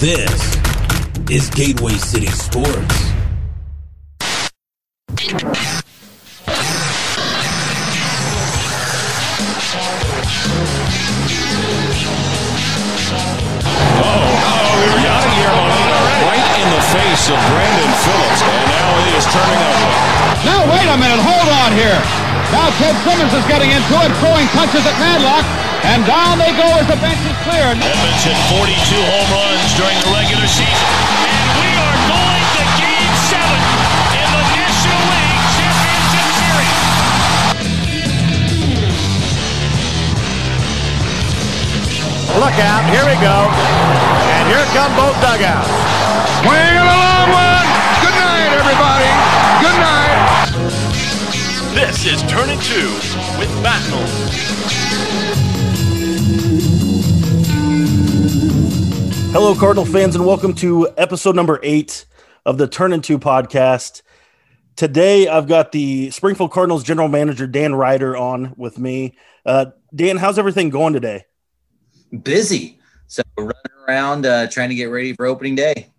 This is Gateway City Sports. Oh, right in the face of Brandon Phillips, and now he is turning over. Now, wait a minute. Hold on here. Now, Ted Simmons is getting into it, throwing punches at Madlock, and down they go as the bench is cleared. Edmonds hit 42 home runs during the regular season. And we are going to Game 7 in the National League Championship Series. Look out, here we go. And here come both dugouts. Swing a long one. Good night, everybody. Good night. This is Turn Turning 2 with Battle. Hello, Cardinal fans, and welcome to episode number eight of the Turn Into podcast. Today, I've got the Springfield Cardinals general manager Dan Reiter on with me. Uh, Dan, how's everything going today? busy. So running around uh, trying to get ready for opening day.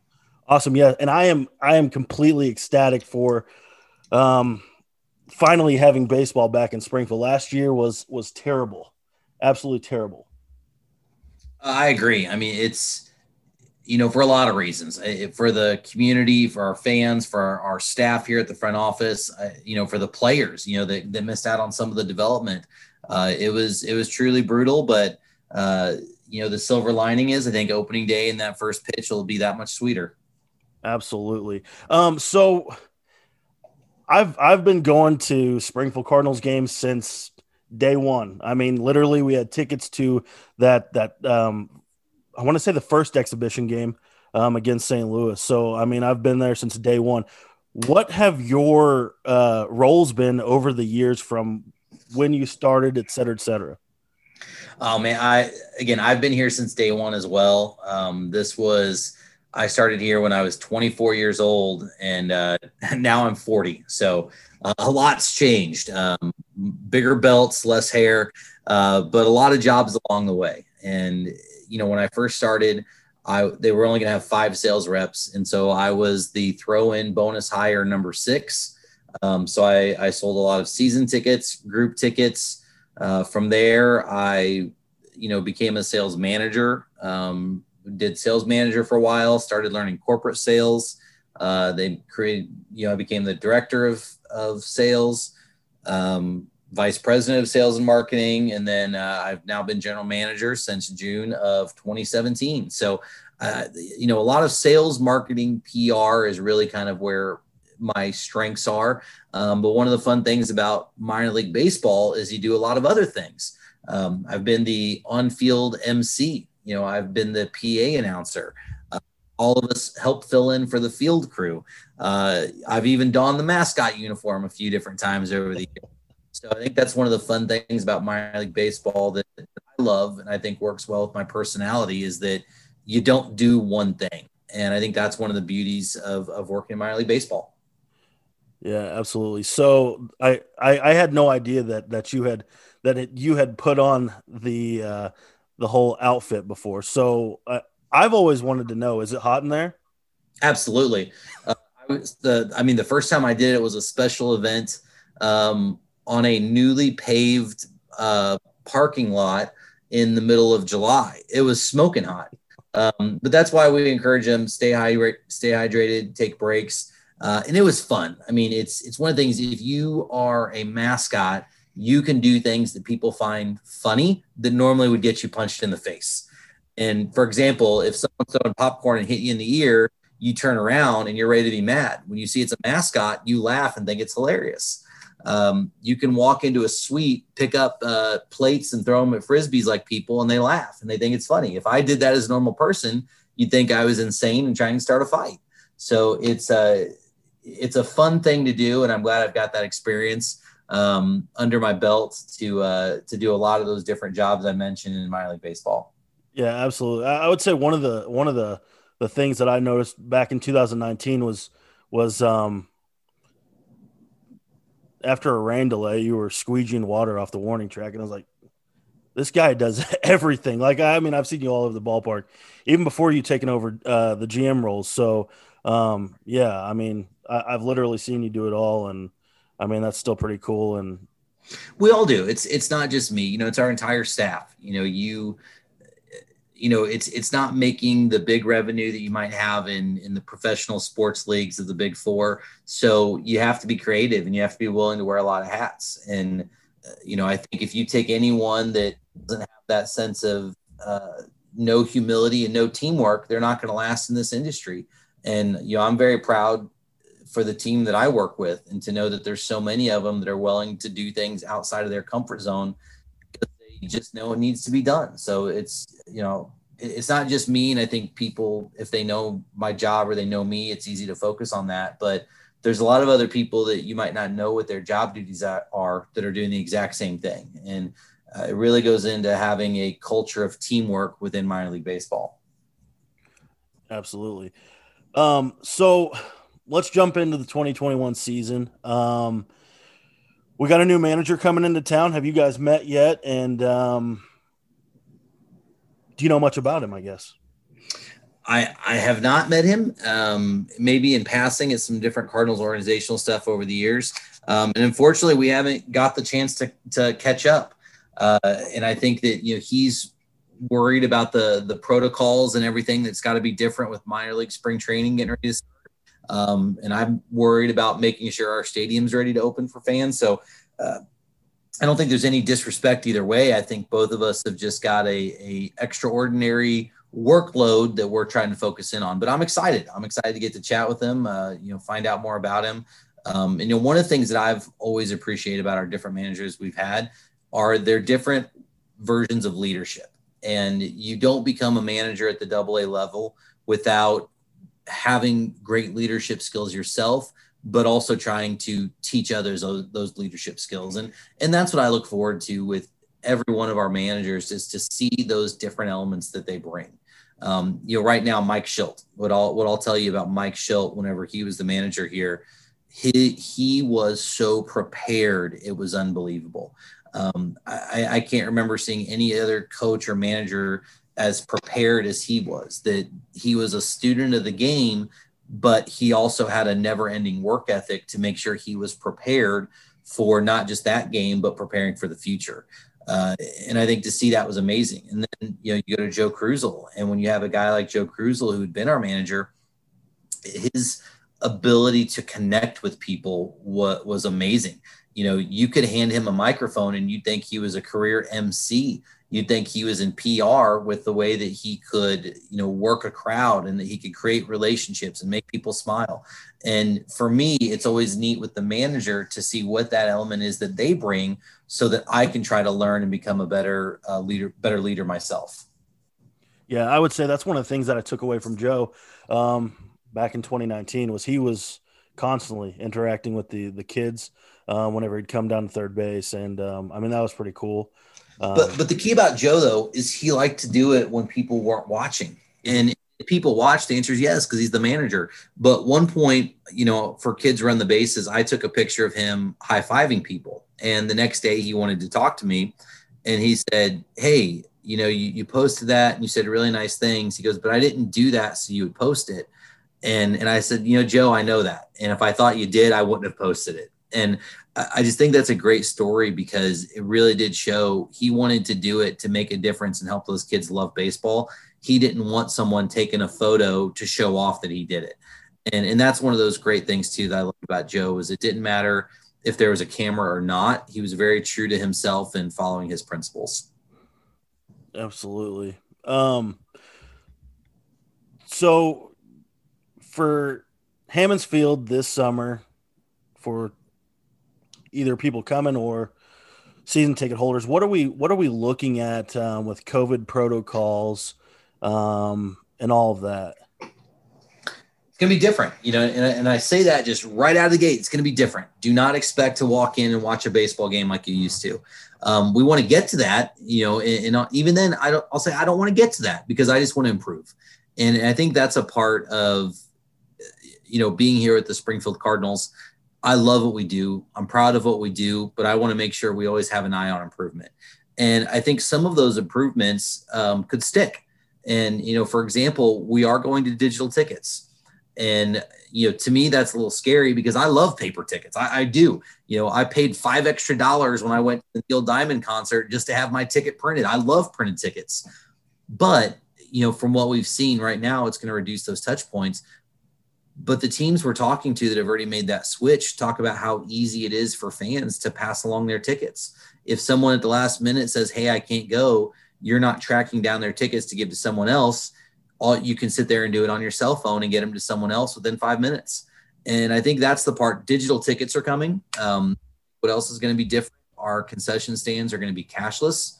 Awesome, yeah, and I am I am completely ecstatic for um, finally having baseball back in Springfield. Last year was was terrible, absolutely terrible. I agree. I mean, it's you know for a lot of reasons for the community, for our fans, for our, our staff here at the front office. Uh, you know, for the players, you know that, that missed out on some of the development. Uh, it was it was truly brutal, but uh, you know the silver lining is I think opening day and that first pitch will be that much sweeter. Absolutely. Um, so I've I've been going to Springfield Cardinals games since day one. I mean, literally, we had tickets to that that um, I want to say the first exhibition game um, against St. Louis. So I mean, I've been there since day one. What have your uh, roles been over the years from when you started, et cetera, et cetera? Oh man, I again I've been here since day one as well. Um, this was I started here when I was 24 years old, and uh, now I'm 40. So uh, a lot's changed. Um, bigger belts, less hair, uh, but a lot of jobs along the way. And you know, when I first started, I they were only going to have five sales reps, and so I was the throw-in bonus hire number six. Um, so I, I sold a lot of season tickets, group tickets. Uh, from there, I, you know, became a sales manager. Um, did sales manager for a while. Started learning corporate sales. Uh, they created, you know, I became the director of of sales, um, vice president of sales and marketing, and then uh, I've now been general manager since June of 2017. So, uh, you know, a lot of sales, marketing, PR is really kind of where my strengths are. Um, but one of the fun things about minor league baseball is you do a lot of other things. Um, I've been the on-field MC. You know, I've been the PA announcer. Uh, all of us help fill in for the field crew. Uh, I've even donned the mascot uniform a few different times over the years. So I think that's one of the fun things about minor league baseball that I love and I think works well with my personality is that you don't do one thing. And I think that's one of the beauties of, of working in minor league baseball. Yeah, absolutely. So I, I, I had no idea that that you had that it, you had put on the uh, the whole outfit before. So uh, I've always wanted to know: is it hot in there? Absolutely. Uh, I the. I mean, the first time I did it was a special event um, on a newly paved uh, parking lot in the middle of July. It was smoking hot. Um, but that's why we encourage them stay hydrated, stay hydrated, take breaks. Uh, and it was fun. I mean, it's it's one of the things. If you are a mascot, you can do things that people find funny that normally would get you punched in the face. And for example, if someone's throwing popcorn and hit you in the ear, you turn around and you're ready to be mad. When you see it's a mascot, you laugh and think it's hilarious. Um, you can walk into a suite, pick up uh, plates and throw them at frisbees like people, and they laugh and they think it's funny. If I did that as a normal person, you'd think I was insane and trying to start a fight. So it's a it's a fun thing to do, and I'm glad I've got that experience um, under my belt to uh, to do a lot of those different jobs I mentioned in minor league baseball. Yeah, absolutely. I would say one of the one of the the things that I noticed back in 2019 was was um, after a rain delay, you were squeegeeing water off the warning track, and I was like, this guy does everything. Like I mean, I've seen you all over the ballpark, even before you taking over uh, the GM roles. So um, yeah, I mean, I, have literally seen you do it all, and I mean that's still pretty cool. And we all do. It's it's not just me. You know, it's our entire staff. You know, you you know it's it's not making the big revenue that you might have in in the professional sports leagues of the big four so you have to be creative and you have to be willing to wear a lot of hats and uh, you know i think if you take anyone that doesn't have that sense of uh, no humility and no teamwork they're not going to last in this industry and you know i'm very proud for the team that i work with and to know that there's so many of them that are willing to do things outside of their comfort zone because they just know it needs to be done. So it's, you know, it's not just me. And I think people, if they know my job or they know me, it's easy to focus on that. But there's a lot of other people that you might not know what their job duties are that are doing the exact same thing. And uh, it really goes into having a culture of teamwork within minor league baseball. Absolutely. Um, so let's jump into the 2021 season. Um, we got a new manager coming into town. Have you guys met yet? And um, do you know much about him? I guess. I, I have not met him. Um, maybe in passing at some different Cardinals organizational stuff over the years, um, and unfortunately, we haven't got the chance to to catch up. Uh, and I think that you know he's worried about the the protocols and everything that's got to be different with minor league spring training getting ready to. Um, and I'm worried about making sure our stadium's ready to open for fans. So uh, I don't think there's any disrespect either way. I think both of us have just got a, a extraordinary workload that we're trying to focus in on. But I'm excited. I'm excited to get to chat with him. Uh, you know, find out more about him. Um, and you know, one of the things that I've always appreciated about our different managers we've had are their different versions of leadership. And you don't become a manager at the double A level without having great leadership skills yourself but also trying to teach others those, those, leadership skills. And and that's what i look forward to with every one of our managers is to see those different elements that they bring. Um, you know right now mike shildt what i'll what i'll tell you about mike shildt whenever he was the manager here he he was so prepared it was unbelievable. Um, I, I can't remember seeing any other coach or manager as prepared as he was that he was a student of the game but he also had a never ending work ethic to make sure he was prepared for not just that game but preparing for the future uh, and I think to see that was amazing. And then you know you go to Joe Kruzel, and when you have a guy like Joe Kruzel who'd been our manager, his ability to connect with people was, was amazing. You know, you could hand him a microphone and you'd think he was a career MC you'd think he was in PR with the way that he could, you know, work a crowd and that he could create relationships and make people smile. And for me, it's always neat with the manager to see what that element is that they bring so that I can try to learn and become a better uh, leader, better leader myself. Yeah, I would say that's one of the things that I took away from Joe um, back in 2019 was he was constantly interacting with the the kids uh, whenever he'd come down to third base, and um, I mean that was pretty cool. Um, but but the key about Joe though is he liked to do it when people weren't watching, and people watch. The answer is yes because he's the manager. But one point, you know, for kids run the bases, I took a picture of him high fiving people, and the next day he wanted to talk to me, and he said, "Hey." You know, you, you posted that and you said really nice things. He goes, but I didn't do that so you would post it. And and I said, you know, Joe, I know that. And if I thought you did, I wouldn't have posted it. And I just think that's a great story because it really did show he wanted to do it to make a difference and help those kids love baseball. He didn't want someone taking a photo to show off that he did it. And, and that's one of those great things too that I love about Joe is it didn't matter if there was a camera or not. He was very true to himself and following his principles. Absolutely. Um, so for Hammons Field this summer for either people coming or season ticket holders. What are we what are we looking at um, with COVID protocols um, and all of that? It's gonna be different, you know, and, and I say that just right out of the gate. It's gonna be different. Do not expect to walk in and watch a baseball game like you used to. Um, we want to get to that, you know, and, and even then, I don't. I'll say I don't want to get to that because I just want to improve, and I think that's a part of, you know, being here at the Springfield Cardinals I love what we do. I'm proud of what we do, but I want to make sure we always have an eye on improvement. And I think some of those improvements um, could stick. And, you know, for example, we are going to digital tickets. And, you know, to me, that's a little scary because I love paper tickets. I, I do. You know, I paid five extra dollars when I went to the Neil Diamond concert just to have my ticket printed. I love printed tickets. But, you know, from what we've seen right now, it's going to reduce those touch points. But the teams we're talking to that have already made that switch talk about how easy it is for fans to pass along their tickets. If someone at the last minute says, Hey, I can't go, you're not tracking down their tickets to give to someone else. All you can sit there and do it on your cell phone and get them to someone else within five minutes. And I think that's the part. Digital tickets are coming. Um, what else is going to be different? Our concession stands are going to be cashless.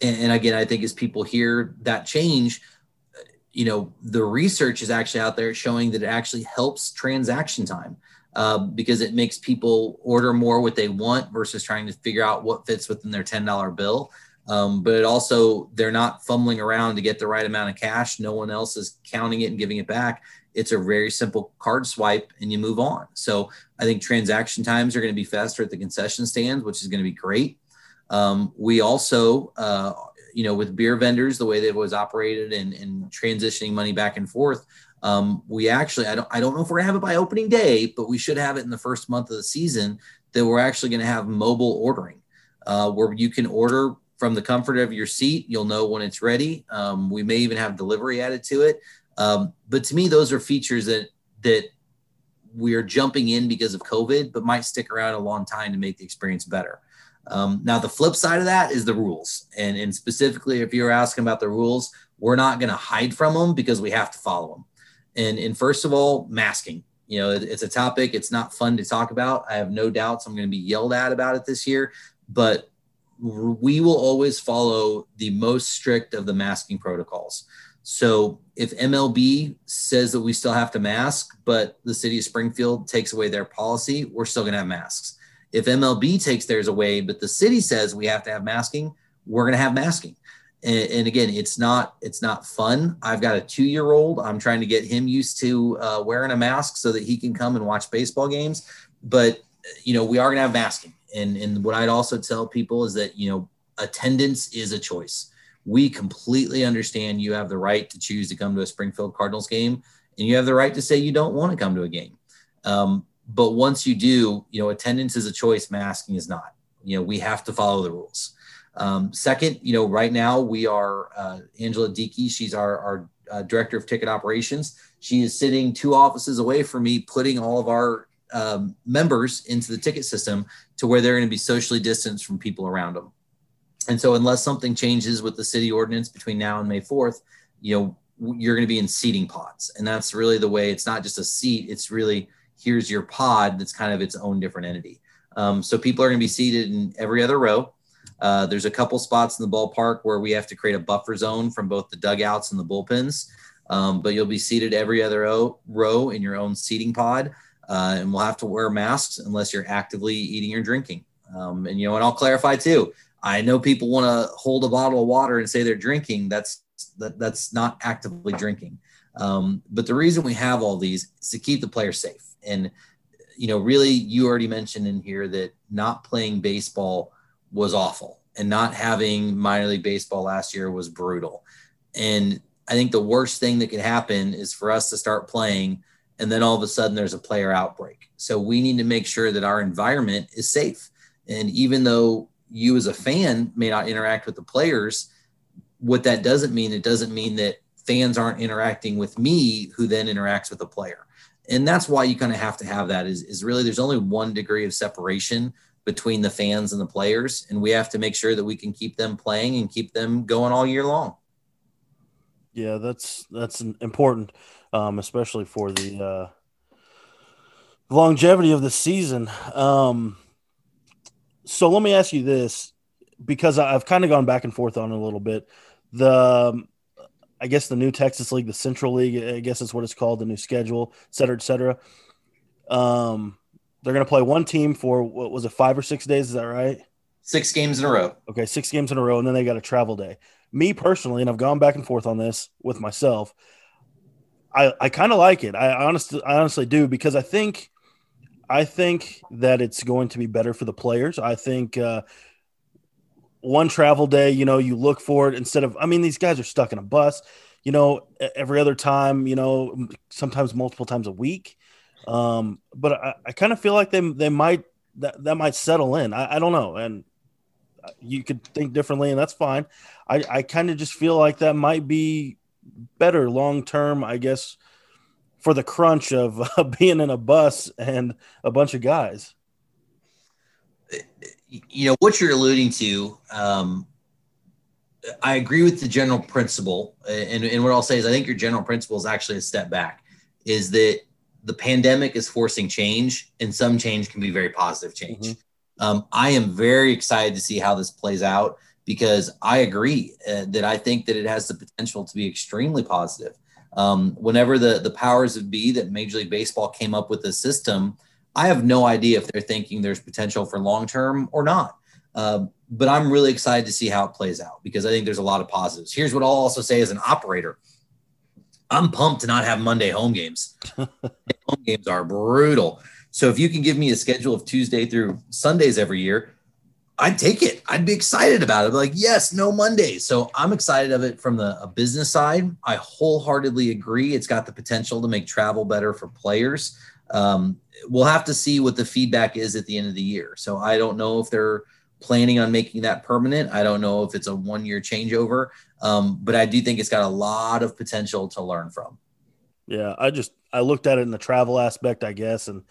And, and again, I think as people hear that change, you know, the research is actually out there showing that it actually helps transaction time. Uh, because it makes people order more what they want versus trying to figure out what fits within their $10 bill. Um, but it also, they're not fumbling around to get the right amount of cash. No one else is counting it and giving it back. It's a very simple card swipe and you move on. So I think transaction times are going to be faster at the concession stands, which is going to be great. Um, we also, uh, you know, with beer vendors, the way they've always operated and, and transitioning money back and forth, um, we actually, I don't, I don't know if we're gonna have it by opening day, but we should have it in the first month of the season that we're actually to have mobile ordering, uh, where you can order from the comfort of your seat. You'll know when it's ready. Um, we may even have delivery added to it. Um, but to me, those are features that that we are jumping in because of COVID, but might stick around a long time to make the experience better. Um, now, the flip side of that is the rules. And, and specifically, if you're asking about the rules, we're not going to hide from them because we have to follow them. And, and first of all, masking. You know, it, it's a topic, it's not fun to talk about. I have no doubts I'm going to be yelled at about it this year, but we will always follow the most strict of the masking protocols. So if MLB says that we still have to mask, but the city of Springfield takes away their policy, we're still going to have masks. If MLB takes theirs away, but the city says we have to have masking, we're going to have masking. And, and, again, it's not it's not fun. I've got a two year old. I'm trying to get him used to uh, wearing a mask so that he can come and watch baseball games. But you know, we are going to have masking. And and what I'd also tell people is that you know, attendance is a choice. We completely understand you have the right to choose to come to a Springfield Cardinals game, and you have the right to say you don't want to come to a game. Um, but once you do, you know, attendance is a choice, masking is not. You know, we have to follow the rules. Um, second, you know, right now we are uh, Angela Dickey. She's our, our uh, director of ticket operations. She is sitting two offices away from me, putting all of our um, members into the ticket system to where they're going to be socially distanced from people around them. And so, unless something changes with the city ordinance between now and May 4th, you know, you're going to be in seating pods. And that's really the way it's not just a seat, it's really here's your pod that's kind of its own different entity. Um, so people are going to be seated in every other row. Uh, there's a couple spots in the ballpark where we have to create a buffer zone from both the dugouts and the bullpens. Um, but you'll be seated every other row, row in your own seating pod, uh, and we'll have to wear masks unless you're actively eating or drinking. Um, and you know, and I'll clarify too. I know people want to hold a bottle of water and say they're drinking. That's that, that's not actively drinking. Um, but the reason we have all these is to keep the players safe. And, you know, really, you already mentioned in here that not playing baseball was awful and not having minor league baseball last year was brutal. And I think the worst thing that could happen is for us to start playing and then all of a sudden there's a player outbreak. So we need to make sure that our environment is safe. And even though you as a fan may not interact with the players, what that doesn't mean, it doesn't mean that fans aren't interacting with me who then interacts with the player and that's why you kind of have to have that is, is really there's only one degree of separation between the fans and the players and we have to make sure that we can keep them playing and keep them going all year long. Yeah that's that's important um, especially for the uh, longevity of the season. Um, so let me ask you this because i've kind of gone back and forth on it a little bit. The I guess the new Texas League, the Central League, I guess is what it's called, the new schedule, et cetera, et cetera. Um, they're going to play one team for what was it, five or six days? Is that right? Six games in a row. Okay, six games in a row, and then they got a travel day. Me personally, and I've gone back and forth on this with myself. I I kind of like it. I honestly I honestly do because I think I think that it's going to be better for the players. I think uh, one travel day, you know, you look for it instead of, I mean, these guys are stuck in a bus, you know, every other time, you know, sometimes multiple times a week. Um, but I, I kind of feel like they, they might, that, that might settle in. I, I don't know. And you could think differently and that's fine. I, I kind of just feel like that might be better long term, I guess, for the crunch of uh, being in a bus and a bunch of guys. You know what you're alluding to. Um, I agree with the general principle, and, and what I'll say is I think your general principle is actually a step back. Is that the pandemic is forcing change, and some change can be very positive change. Mm-hmm. Um, I am very excited to see how this plays out because I agree uh, that I think that it has the potential to be extremely positive. Um, whenever the the powers of be that Major League Baseball came up with this system, I have no idea if they're thinking there's potential for long term or not. Uh, but I'm really excited to see how it plays out because I think there's a lot of positives. Here's what I'll also say as an operator. I'm pumped to not have Monday home games. home games are brutal. So if you can give me a schedule of Tuesday through Sundays every year, I'd take it. I'd be excited about it. like, yes, no Mondays. So I'm excited of it from the business side. I wholeheartedly agree. It's got the potential to make travel better for players. Um, we'll have to see what the feedback is at the end of the year. So I don't know if they're planning on making that permanent. I don't know if it's a one year changeover, um, but I do think it's got a lot of potential to learn from. Yeah, I just I looked at it in the travel aspect, I guess, and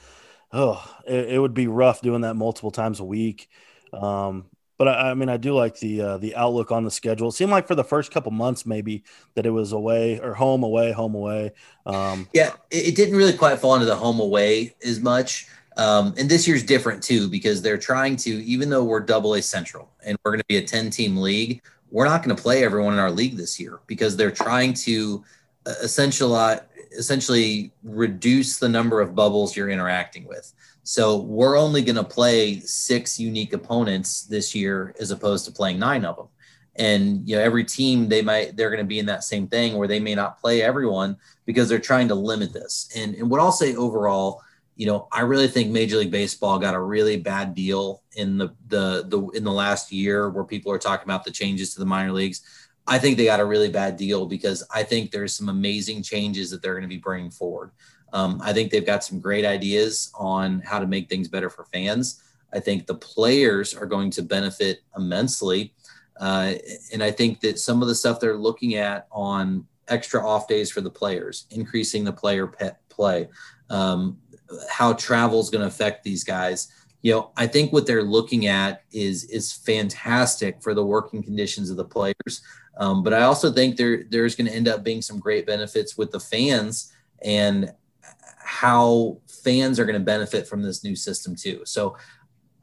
oh, it, it would be rough doing that multiple times a week. Um, but I, I, mean, I do like the uh, the outlook on the schedule. It seemed like for the first couple months, maybe that it was away or home away, home away. Um, yeah, it, it, didn't really quite fall into the home away as much. Um, and this year's different too because they're trying to, even though we're double A central and we're going to be a 10 team league, we're not going to play everyone in our league this year because they're trying to uh, essentially essentially reduce the number of bubbles you're interacting with. So we're only going to play six unique opponents this year as opposed to playing nine of them. And you know, every team they might they're going to be in that same thing where they may not play everyone because they're trying to limit this. And and what I'll say overall, you know, I really think Major League Baseball got a really bad deal in the the the in the last year where people are talking about the changes to the minor leagues. I think they got a really bad deal because I think there's some amazing changes that they're going to be bringing forward. Um, I think they've got some great ideas on how to make things better for fans. I think the players are going to benefit immensely. Uh, and I think that some of the stuff they're looking at on extra off days for the players, increasing the player play, um, how travel is going to affect these guys. You know, I think what they're looking at is is fantastic for the working conditions of the players. Um, but I also think there there's going to end up being some great benefits with the fans and how fans are going to benefit from this new system too. So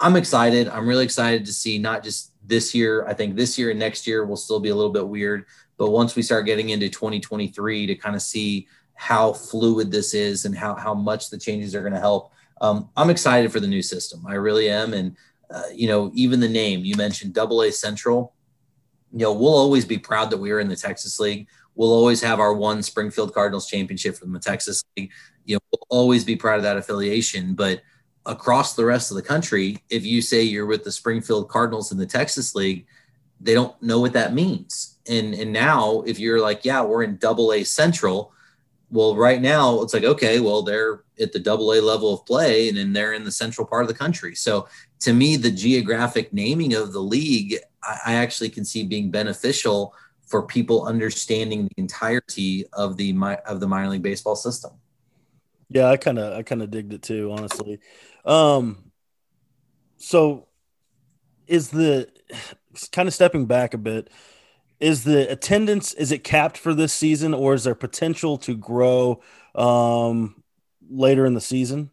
I'm excited. I'm really excited to see not just this year. I think this year and next year will still be a little bit weird, but once we start getting into 2023 to kind of see how fluid this is and how how much the changes are going to help. Um, I'm excited for the new system. I really am, and uh, you know, even the name you mentioned, Double A Central. You know, we'll always be proud that we are in the Texas League. We'll always have our one Springfield Cardinals championship from the Texas League you know, we'll always be proud of that affiliation. But across the rest of the country, if you say you're with the Springfield Cardinals in the Texas League, they don't know what that means. And and now if you're like, yeah, we're in double A central, well, right now it's like, okay, well, they're at the double A level of play and then they're in the central part of the country. So to me, the geographic naming of the league, I, I actually can see being beneficial for people understanding the entirety of the of the minor league baseball system. Yeah, I kind of I kind of digged it too, honestly. Um, so is the kind of stepping back a bit? Is the attendance is it capped for this season, or is there potential to grow um, later in the season?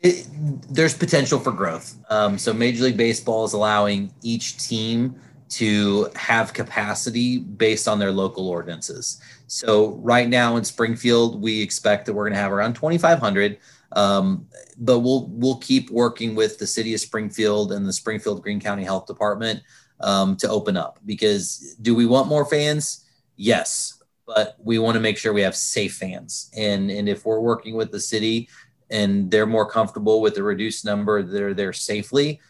It, there's potential for growth. Um, so Major League Baseball is allowing each team to have capacity based on their local ordinances. So right now in Springfield, we expect that we're going to have around 2,500. Um, but we'll we'll keep working with the city of Springfield and the Springfield Greene County Health Department um, to open up. Because do we want more fans? Yes, but we want to make sure we have safe fans. And and if we're working with the city and they're more comfortable with the reduced number that are there safely,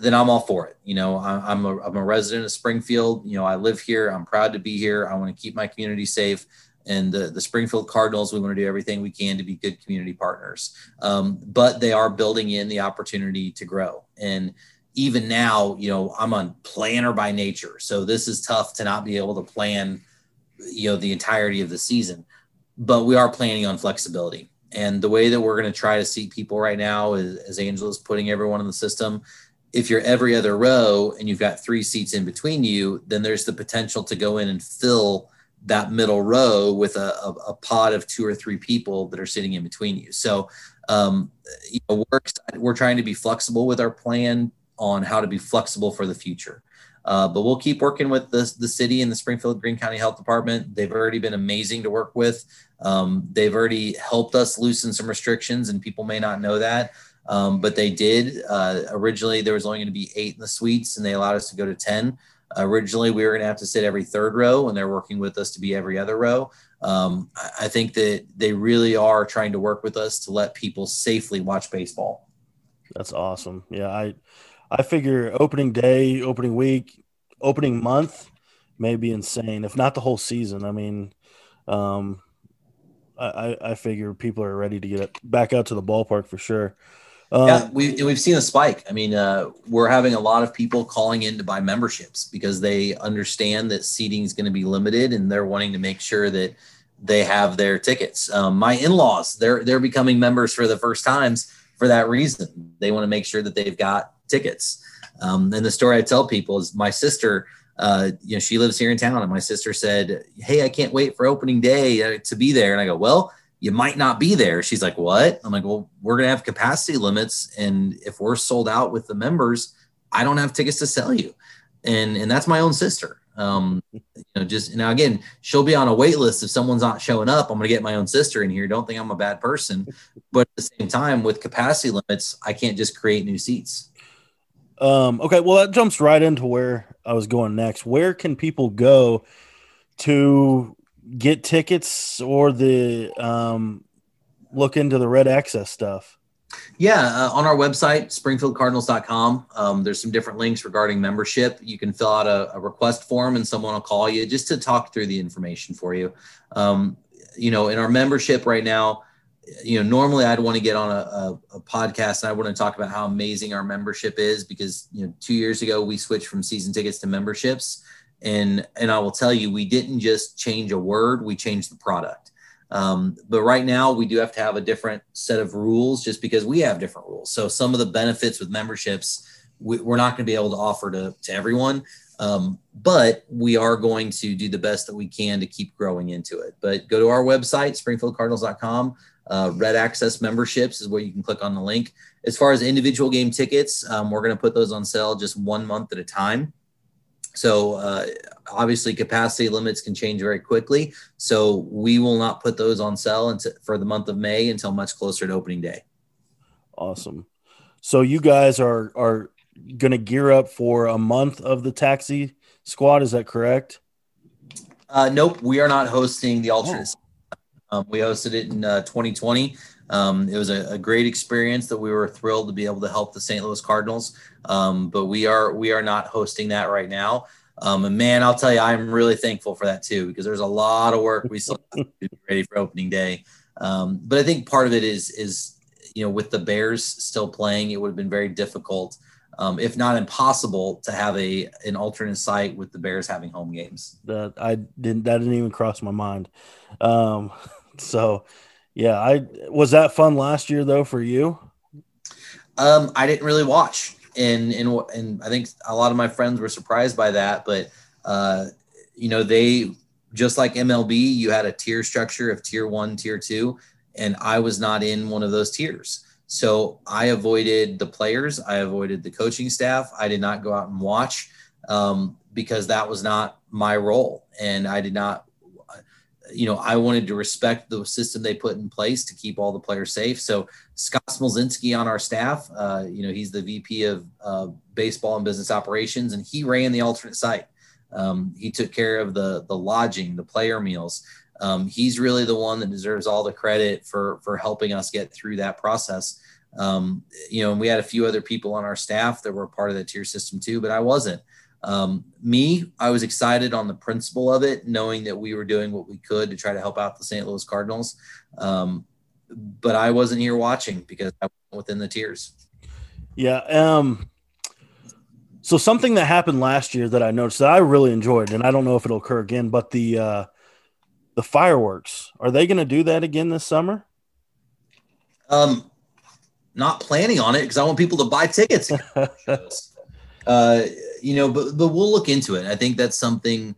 then I'm all for it. You know, I, am a, I'm a resident of Springfield. You know, I live here. I'm proud to be here. I want to keep my community safe. And the, the Springfield Cardinals, we want to do everything we can to be good community partners. Um, but they are building in the opportunity to grow. And even now, you know, I'm a planner by nature. So this is tough to not be able to plan, you know, the entirety of the season. But we are planning on flexibility. And the way that we're going to try to seat people right now is, as Angela's putting everyone in the system, if you're every other row and you've got three seats in between you, then there's the potential to go in and fill that middle row with a, a, a pod of two or three people that are sitting in between you. So, um, you know, we're, we're trying to be flexible with our plan on how to be flexible for the future. Uh, but we'll keep working with the, the city and the Springfield Greene County Health Department. They've already been amazing to work with. Um, they've already helped us loosen some restrictions, and people may not know that. Um, but they did. Uh, originally, there was only going to be eight in the suites, and they allowed us to go to 10. Originally, we were going to have to sit every third row, and they're working with us to be every other row. Um, I think that they really are trying to work with us to let people safely watch baseball. That's awesome. Yeah, I I figure opening day, opening week, opening month may be insane, if not the whole season. I mean, um, I, I figure people are ready to get back out to the ballpark for sure. Um, yeah, we, we've seen a spike. I mean, uh, we're having a lot of people calling in to buy memberships because they understand that seating is going to be limited and they're wanting to make sure that they have their tickets. Um, my in-laws, they're they're becoming members for the first times for that reason. They want to make sure that they've got tickets. Um, and the story I tell people is my sister. Uh, you know, she lives here in town, and my sister said, "Hey, I can't wait for opening day uh, to be there." And I go, "Well." You might not be there. She's like, what? I'm like, well, we're going to have capacity limits. And if we're sold out with the members, I don't have tickets to sell you. And, and that's my own sister. Um, you know, just now again, she'll be on a wait list. If someone's not showing up, I'm going to get my own sister in here. Don't think I'm a bad person, but at the same time with capacity limits, I can't just create new seats. Um, okay. Well, that jumps right into where I was going next. Where can people go to get tickets or the um, look into the red access stuff? Yeah, uh, on our website, springfieldcardinals.com, um, there's some different links regarding membership. You can fill out a, a, request form and someone will call you just to talk through the information for you. Um, you know, in our membership right now, you know, normally I'd want to get on a, a, a, podcast and I want to talk about how amazing our membership is because, you know, two years ago we switched from season tickets to memberships and and i will tell you we didn't just change a word we changed the product. Um, but right now we do have to have a different set of rules just because we have different rules. So some of the benefits with memberships we, are not going to be able to offer to, to everyone. Um, but we are going to do the best that we can to keep growing into it. But go to our website springfieldcardinals.com uh, red access memberships is where you can click on the link. As far as individual game tickets um, we're going to put those on sale just one month at a time so uh, obviously capacity limits can change very quickly. So we will not put those on sale until, for the month of May until much closer to opening day. Awesome. So you guys are are going to gear up for a month of the taxi squad. Is that correct? Uh, nope, we are not hosting the alternates. Oh. Um, we hosted it in uh, 2020. Um, it was a, a, great experience that we were thrilled to be able to help the St. Louis Cardinals. Um, but we are we are not hosting that right now. Um, and man, I'll tell you, I'm really thankful for that too because there's a lot of work we still have to be ready for opening day. Um, but I think part of it is is you know with the Bears still playing, it would have been very difficult, um, if not impossible, to have a an alternate site with the Bears having home games. That I didn't that didn't even cross my mind. Um, so yeah, I was that fun last year though for you. Um, I didn't really watch, and and and I think a lot of my friends were surprised by that. But uh, you know, they just like MLB, you had a tier structure of tier one, tier two, and I was not in one of those tiers. So I avoided the players, I avoided the coaching staff. I did not go out and watch um, because that was not my role, and I did not you know, I wanted to respect the system they put in place to keep all the players safe. So Scott Smulczenski on our staff, uh, you know, he's the VP of uh, baseball and business operations, and he ran the alternate site. Um, he took care of the the lodging, the player meals. Um, he's really the one that deserves all the credit for for helping us get through that process. Um, you know, and we had a few other people on our staff that were part of the tier system too, but I wasn't. Um, me, I was excited on the principle of it, knowing that we were doing what we could to try to help out the St. Louis Cardinals. Um, but I wasn't here watching because I was within the tiers. Yeah. Um, so something that happened last year that I noticed that I really enjoyed, and I don't know if it'll occur again, but the uh, the fireworks are they going to do that again this summer? Um, not planning on it because I want people to buy tickets. uh, you know, but but we'll look into it. I think that's something.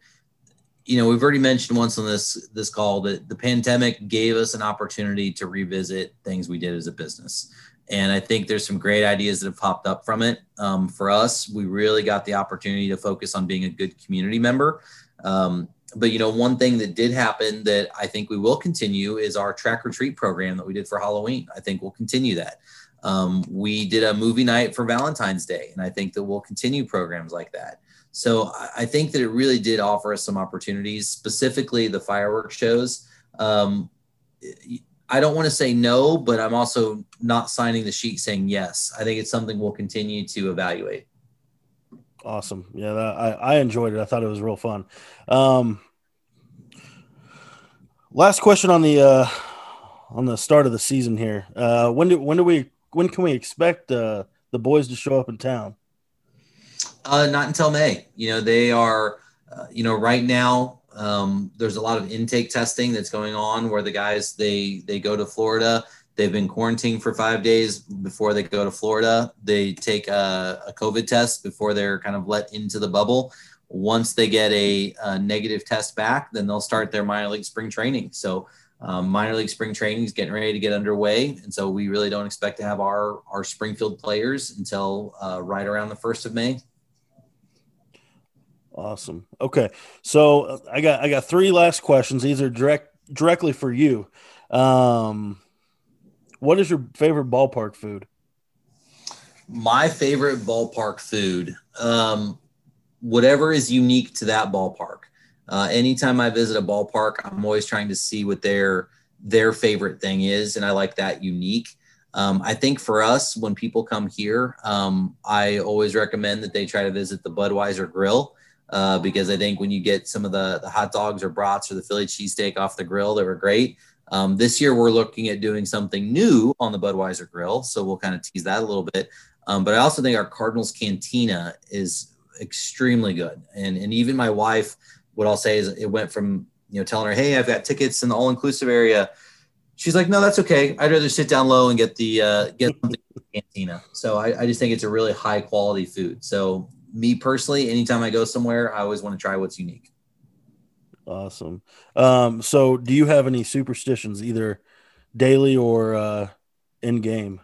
You know, we've already mentioned once on this this call that the pandemic gave us an opportunity to revisit things we did as a business. And I think there's some great ideas that have popped up from it. Um, for us, we really got the opportunity to focus on being a good community member. Um, but you know, one thing that did happen that I think we will continue is our track retreat program that we did for Halloween. I think we'll continue that. Um, we did a movie night for Valentine's Day, and I think that we'll continue programs like that. So I think that it really did offer us some opportunities, specifically the fireworks shows. Um, I don't want to say no, but I'm also not signing the sheet saying yes. I think it's something we'll continue to evaluate. Awesome. Yeah, that, I, I enjoyed it. I thought it was real fun. Um, last question on the uh, on the start of the season here. Uh, when do when do we when can we expect uh, the boys to show up in town? Uh, not until May. You know, they are. Uh, you know, right now um, there's a lot of intake testing that's going on where the guys they they go to Florida. They've been quarantined for five days before they go to Florida. They take a, a COVID test before they're kind of let into the bubble. Once they get a, a negative test back, then they'll start their minor league spring training. So um, minor league spring training is getting ready to get underway, and so we really don't expect to have our our Springfield players until uh, right around the first of May. Awesome. Okay, so uh, I got I got three last questions. These are direct directly for you. Um, what is your favorite ballpark food? My favorite ballpark food, um, whatever is unique to that ballpark. Uh, anytime I visit a ballpark, I'm always trying to see what their their favorite thing is, and I like that unique. Um, I think for us, when people come here, um, I always recommend that they try to visit the Budweiser Grill uh, because I think when you get some of the, the hot dogs or brats or the Philly cheesesteak off the grill, they were great. Um, this year, we're looking at doing something new on the Budweiser Grill, so we'll kind of tease that a little bit. Um, but I also think our Cardinals Cantina is extremely good, and and even my wife, what I'll say is, it went from you know telling her, hey, I've got tickets in the all inclusive area. She's like, no, that's okay. I'd rather sit down low and get the uh, get something cantina. So I, I just think it's a really high quality food. So me personally, anytime I go somewhere, I always want to try what's unique. Awesome. Um, so do you have any superstitions, either daily or uh, in game?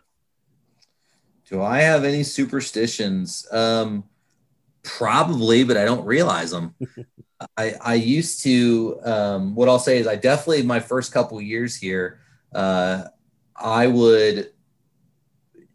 Do I have any superstitions? Um, probably, but I don't realize them. I, I used to, um, what I'll say is I definitely, my first couple years here, uh, I would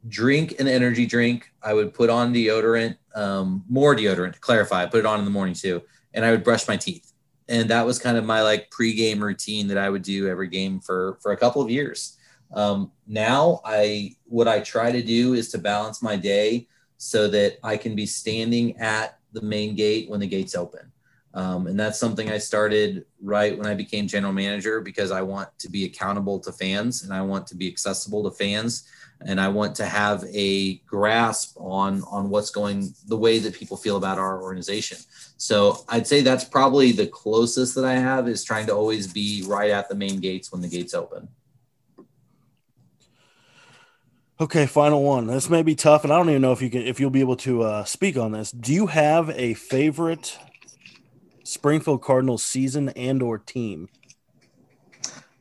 drink an energy drink. I would put on deodorant, um, more deodorant to clarify, I put it on in the morning too. And I would brush my teeth and that was kind of my like pregame routine that I would do every game for for a couple of years. Um, now I what I try to do is to balance my day so that I can be standing at the main gate when the gates open. Um, and that's something I started right when I became general manager because I want to be accountable to fans and I want to be accessible to fans and I want to have a grasp on on what's going the way that people feel about our organization. So I'd say that's probably the closest that I have is trying to always be right at the main gates when the gates open. Okay, final one. This may be tough, and I don't even know if you can if you'll be able to uh, speak on this. Do you have a favorite Springfield Cardinals season and or team?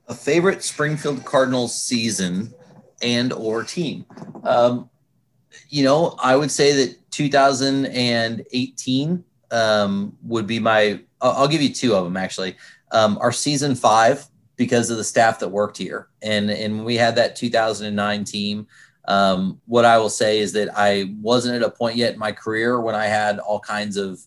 A favorite Springfield Cardinals season and or team. Um, you know, I would say that 2018 um, would be my. I'll, give you two of them actually. Um, our season five because of the staff that worked here, and and we had that 2009 team. Um, what I will say is that I wasn't at a point yet in my career when I had all kinds of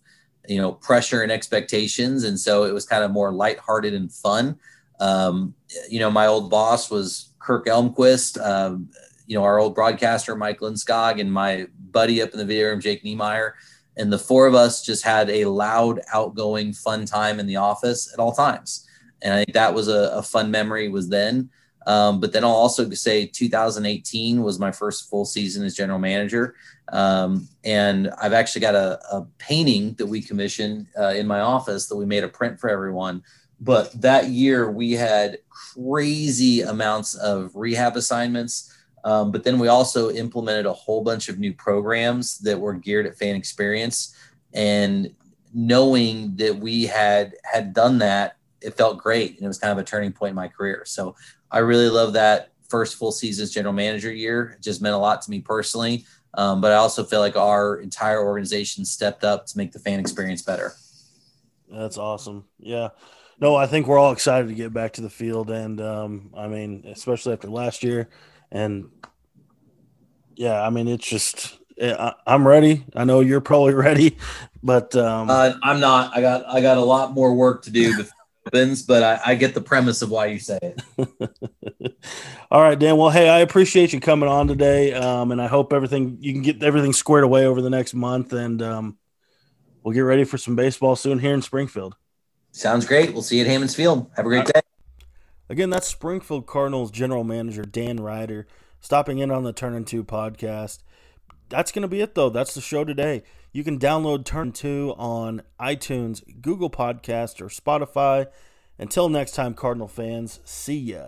you know pressure and expectations, and so it was kind of more lighthearted and fun. Um, you know, my old boss was Kirk Elmquist. Um, you know our old broadcaster Mike Lindskog and my buddy up in the video room Jake Niemeyer, and the four of us just had a loud, outgoing, fun time in the office at all times. And I think that was a, a fun memory. Was then. Um, but then I'll also say 2018 was my first full season as general manager. Um, and I've actually got a, a painting that we commissioned uh, in my office that we made a print for everyone. But that year we had crazy amounts of rehab assignments. Um, but then we also implemented a whole bunch of new programs that were geared at fan experience. And knowing that we had had done that, it felt great. And it was kind of a turning point in my career. So I really love that first full season as general manager year. It just meant a lot to me personally. Um, but I also feel like our entire organization stepped up to make the fan experience better. That's awesome. Yeah. No, I think we're all excited to get back to the field. And um, I mean, especially after last year. And yeah, I mean, it's just, I, am ready. I know you're probably ready, but um, uh, I'm not. I got, I got a lot more work to do before happens, but I, I, get the premise of why you say it. All right, Dan. Well, hey, I appreciate you coming on today, um, and I hope everything you can get everything squared away over the next month, and um, we'll get ready for some baseball soon here in Springfield. Sounds great. We'll see you at Hammons Field. Have a great day. Again, that's Springfield Cardinals general manager Dan Reiter stopping in on the Turn and Two podcast. That's going to be it, though. That's the show today. You can download Turn 2 on iTunes, Google Podcast, or Spotify. Until next time, Cardinal fans, see ya.